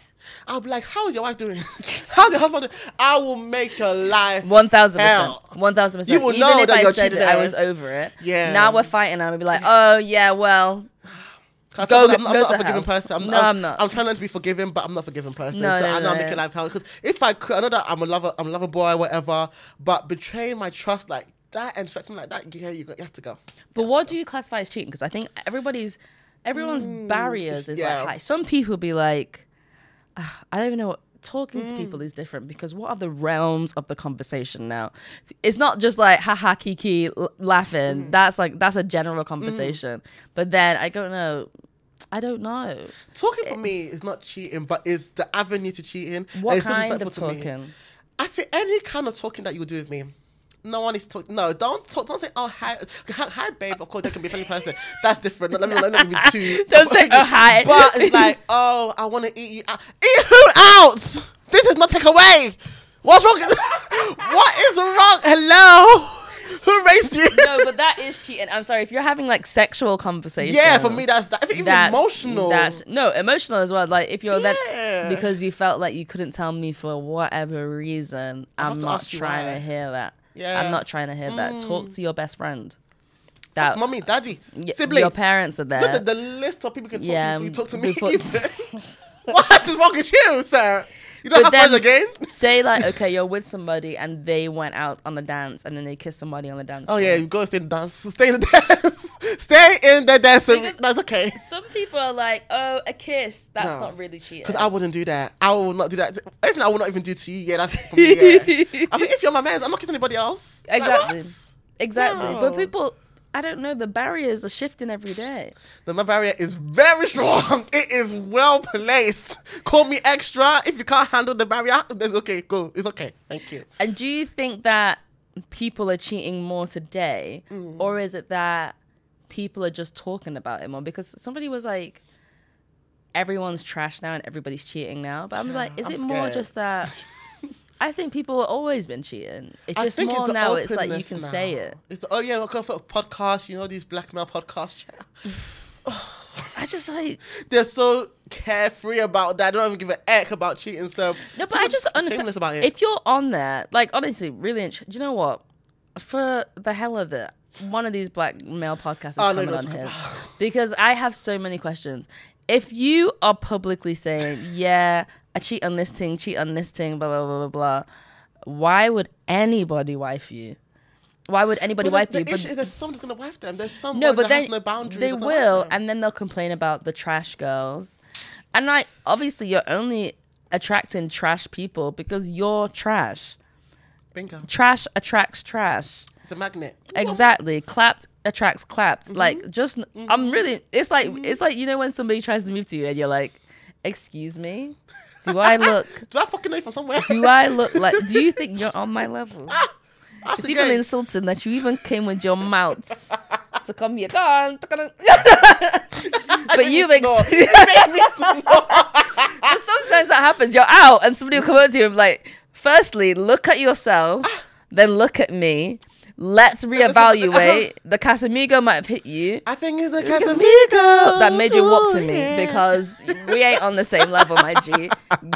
I'll be like, "How is your wife doing? How's your husband?" doing? I will make your life. One thousand percent. One thousand percent. You will Even know if that I you're said it, I was over it. Yeah. Now we're fighting. I'm gonna be like, oh yeah, well, Go- you, I'm, I'm go not to a forgiving house. person. I'm, No, I'm, I'm not. I'm trying not to be forgiving, but I'm not a forgiving person. No, so no, I know no, I'm making life hell. Because if I could, I know that I'm a lover, I'm a lover boy, whatever. But betraying my trust like that and me like that, yeah, you, got, you have to go. but what do you classify as cheating? Because I think everybody's, everyone's barriers is yeah. like high. Some people be like, "Ah, I don't even know. what Talking to Mm. people is different because what are the realms of the conversation now? It's not just like haha kiki l- laughing. Mm. That's like that's a general conversation. But then I don't know. I don't know Talking for me is not cheating, but is the avenue to cheating. what it's kind of disrespectful to me. talking. I feel any kind of talking that you would do with me. No one is talking. No, don't talk. Don't say, "Oh hi, hi, hi, babe." Of course, they can be a funny person. That's different. Let me let me be too. Don't say, "Oh, hi." But it's like, oh, I want to eat you out. Eat who out? This is not take away. What's wrong? what is wrong? Hello, who raised you? no, but that is cheating. I'm sorry if you're having like sexual conversations. yeah, for me that's that. If it- even that's emotional. That's no emotional as well. Like if you're Yeah. that because you felt like you couldn't tell me for whatever reason, have I'm not trying to hear that. Yeah. Mm. I'm not trying to hear that. Talk to your best friend. That's That mommy, daddy, y- sibling. your parents are there. Look at the list of people you can talk Yeah, to before you talk to me. before- what is wrong with you, sir? You don't But have friends again? Say like, okay, you're with somebody and they went out on a dance and then they kissed somebody on the dance. Oh floor. yeah, you go stay in the dance. Stay in the dance. stay in the dance. Because- That's okay. Some people are like, oh, a kiss. That's No. not really cheating. Because I wouldn't do that. I will not do that. Anything I will not even do to you. Yeah, that's for me. Yeah. I mean, if you're my man, I'm not kissing anybody else. Like, Exactly. what? exactly. But people, I don't know. The barriers are shifting every day. The my barrier is very strong. it is well placed. Call me extra. If you can't handle the barrier, it's okay. Go. It's okay. Thank you. And do you think that people are cheating more today, Mm. or is it that people are just talking about it more? Because somebody was like, everyone's trash now and everybody's cheating now. But I'm like, is I'm it more just that? I think people have always been cheating. It's I just more it's now. It's like you can now. say it. It's the, oh yeah, we'll go for a podcast. You know these black male podcasts. I just like They're so carefree about that. I don't even give a heck about cheating. So no, but I just understand about it. if you're on there, like honestly, really. int- Do you know what? For the hell of it, one of these black male podcasts is Oh, coming no, on here because I have so many questions. If you are publicly saying, "Yeah, I cheat on this thing, cheat on this thing," blah blah blah blah blah, why would anybody wife you? Why would anybody But wife the, you? the issue is there's someone's gonna wife them. There's someone No, but then no boundaries. they that's gonna wife will, and then they'll complain about the trash girls. And like, obviously, you're only attracting trash people because you're trash. bingo. Trash attracts trash. It's a magnet. Exactly. Clapped attracts clapped. Mm-hmm. Like, just I'm really. It's like it's like you know when somebody tries to move to you and you're like, "Excuse me, do I look? Do I fucking know you from somewhere? Do I look like? Do you think you're on my level?" Ah, that's It's even game. insulting that you even came with your mouth to come here. Go on. but you've Make me snort. ex- Make me snort. But sometimes that happens. You're out and somebody will come up to you and be like, firstly, look at yourself, ah. then look at me. Let's reevaluate. The Casamigo might have hit you. I think it's the Casamigo that made you walk to me oh, yeah. because we ain't on the same level, my G.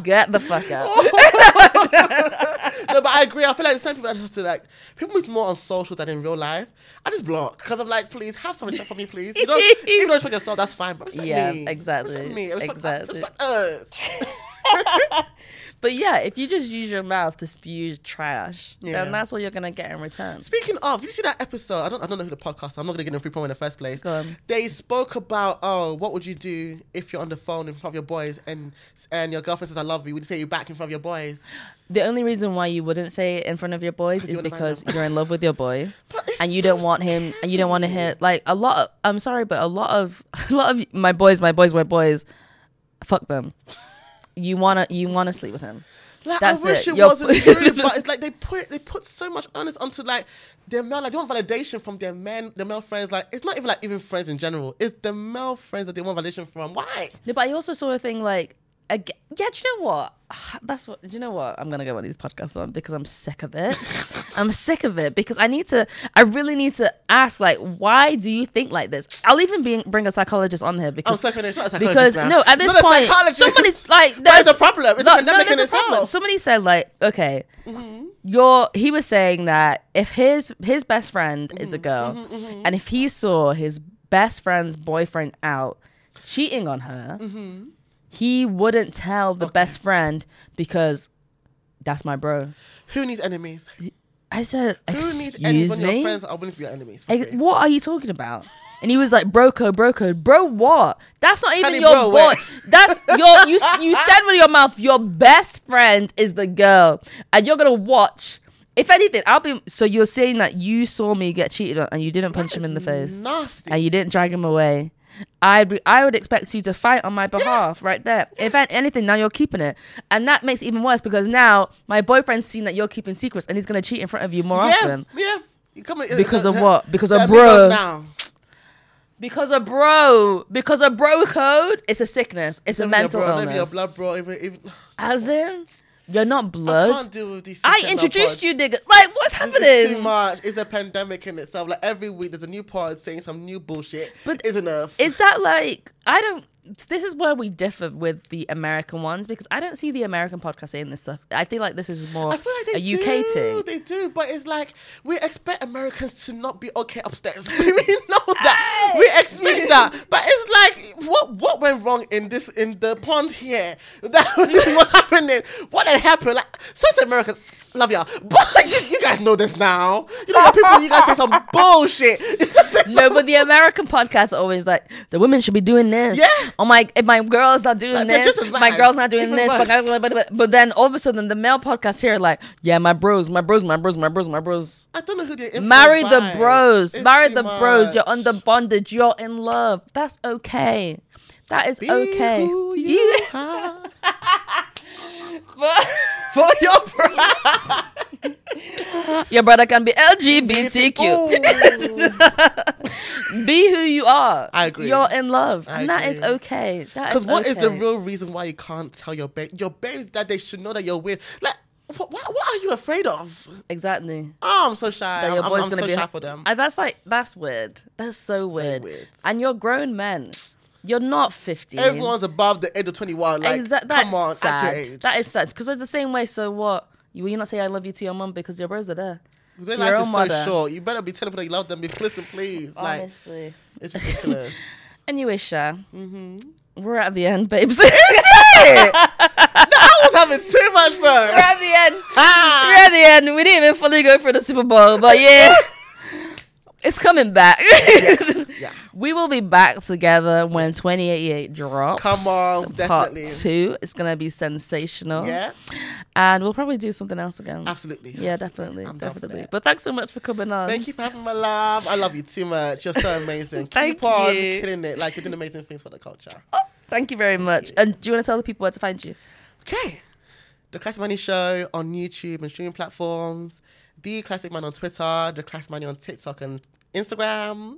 Get the fuck out. no, but I agree. I feel like some people have to like people meet more on social than in real life. I just block because I'm like, please have some respect for me, please. You don't, if you don't respect yourself, that's fine. But Yeah, me. exactly, Respect me. Respect, exactly. Respect us. But yeah, if you just use your mouth to spew trash, Yeah. then that's what you're gonna get in return. Speaking of, did you see that episode? I don't, I don't know who the podcast. I'm not gonna get in free promo in the first place. Go on. They spoke about, oh, what would you do if you're on the phone in front of your boys and and your girlfriend says I love you? Would you say you back in front of your boys? The only reason why you wouldn't say it in front of your boys 'Cause you is wanna find because out. you're in love with your boy. But it's and you so don't want him and you don't want to hear like a lot of, I'm sorry but a lot of a lot of my boys my boys my boys fuck them you want to you want to sleep with him Like, That's I wish it. it, wasn't true, but it's like they put they put so much onus onto like their male like they want validation from their men, their male friends. Like it's not even like even friends in general. It's the male friends that they want validation from. Why? no, but I also saw a thing like ag- yeah do you know what that's what do you know what I'm gonna go on these podcasts on because I'm sick of it I'm sick of it because I need to I really need to ask like why do you think like this I'll even be, bring a psychologist on here Oh, because a because now. no, at this Not point, somebody's like, it's there's a problem. It's a pandemic in there's a problem. itself. Somebody said like, okay, Mm-hmm. your he was saying that if his his best friend is a Mm-hmm, girl, and if he saw his best friend's boyfriend out cheating on her, Mm-hmm. He wouldn't tell the best friend because that's my bro. Who needs enemies? I said, Who needs enemies excuse when your me. friends are willing to be your enemies? free? What are you talking about? And he was like, "Bro code, bro. What? That's not even Tiny your bro, boy. That's your. You you said with your mouth, your best friend is the girl, and you're gonna watch. If anything, I'll be. So you're saying that you saw me get cheated on, and you didn't punch him in the face, Nasty. and you didn't drag him away. I be, I would expect you to fight on my behalf right there. If anything, now you're keeping it, and that makes it even worse because now my boyfriend's seen that you're keeping secrets, and he's gonna cheat in front of you more yeah, often. yeah. You come in- Because of uh, what? Because of bro. Now. Because of bro, because of bro code, it's a sickness. It's a Don't be your mental don't your blood bro. Even, even, As in, you're not blood. I can't deal with these. I, introduced you, nigga. Like, what's It's too happening? much. It's a pandemic in itself. Like every week, there's a new pod saying some new bullshit. But But is enough. Is that like I don't? This is where we differ with the American ones because I don't see the American podcast saying this stuff. I feel like this is more I feel like they a UK do. thing. They do, but it's like we expect Americans to not be okay upstairs. we know that. We expect that, but it's like what what went wrong in this in the pond here? That what's happening? What had happened? Like certain Americans. Love y'all, but you, you guys know this now. You know, people. You guys say some bullshit. No, but the American podcasts are always like the women should be doing this. Yeah. Oh my, if my girl's not doing Like, this, my girl's not doing Even this. But, but, but, but then all of a sudden, the male podcasts here are like, yeah, my bros, my bros, my bros, my bros, my bros. I don't know who they Marry the bros. It's Marry the bros. You're under bondage. You're in love. That's okay. That is Be okay. Who you You- are. But- For your bride. your brother can be LGBTQ. Be who you are. I agree. You're in love, I and that is agree. okay. That Because what is the real reason why you can't tell your babe your babes that they should know that you're with? Like, what, what, what are you afraid of? exactly? Oh, I'm so shy. that your I'm, boy's I'm gonna so be shy for them. And that's like that's weird. That's so weird. weird. And you're grown men. You're not 15. Everyone's above the age of 21. Like, Exa- that's come on, sad. at your age. That is sad. Because the same way, so what? You, will you not say I love you to your mum because your bros are there? Their to your life own is so mother. short. You better be telling people that you love them. Be listen, please. Like, Honestly. it's ridiculous. Anyway, Sha, Mm-hmm. we're at the end, babes. I was having too much we're fun. at the end. We're at the end. We didn't even fully go for the Super Bowl, but yeah, it's coming back. We will be back together when 2088 drops. Come on, definitely. Part two. It's gonna be sensational. Yeah, and we'll probably do something else again. absolutely. Yeah, absolutely. definitely, I'm definitely. But thanks so much for coming on. Thank you for having my love. I love you too much. You're so amazing. Thank Keep on you. killing it. Like you're doing amazing things for the culture. Oh, Thank you very much. And do you want to tell the people where to find you? Okay. The Classic Manny Show on YouTube and streaming platforms. The Classic Man on Twitter. The Classic Money on TikTok and Instagram.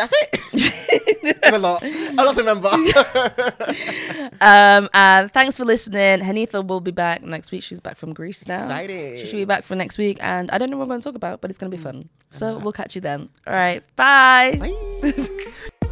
That's it. It's a lot. I don't remember. Um, and thanks for listening. Hanifah will be back next week. She's back from Greece now. Exciting. She should be back for next week. And I don't know what we're going to talk about, but it's going to be fun. So we'll catch you then. All right. Bye. Bye.